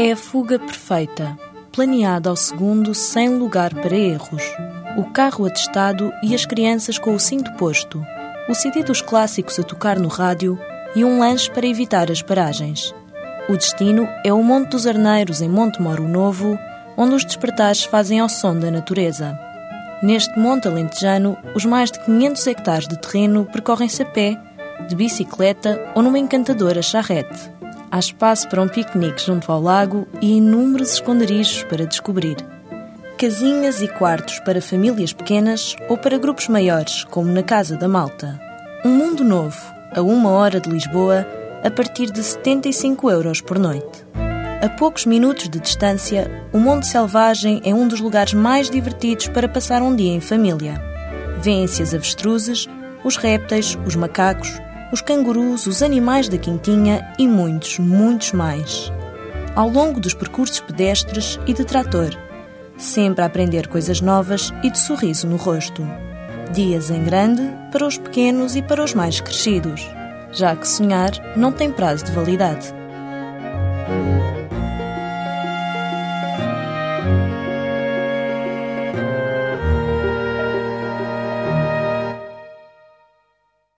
É a fuga perfeita, planeada ao segundo sem lugar para erros. O carro atestado e as crianças com o cinto posto. O CD dos clássicos a tocar no rádio e um lanche para evitar as paragens. O destino é o Monte dos Arneiros, em Monte Moro Novo, onde os despertares fazem ao som da natureza. Neste monte alentejano, os mais de 500 hectares de terreno percorrem-se a pé, de bicicleta ou numa encantadora charrete. Há espaço para um piquenique junto ao lago e inúmeros esconderijos para descobrir. Casinhas e quartos para famílias pequenas ou para grupos maiores, como na Casa da Malta. Um mundo novo, a uma hora de Lisboa, a partir de 75 euros por noite. A poucos minutos de distância, o Monte Selvagem é um dos lugares mais divertidos para passar um dia em família. Vêem-se as avestruzes, os répteis, os macacos, os cangurus, os animais da quintinha e muitos, muitos mais. Ao longo dos percursos pedestres e de trator, sempre a aprender coisas novas e de sorriso no rosto. Dias em grande para os pequenos e para os mais crescidos, já que sonhar não tem prazo de validade.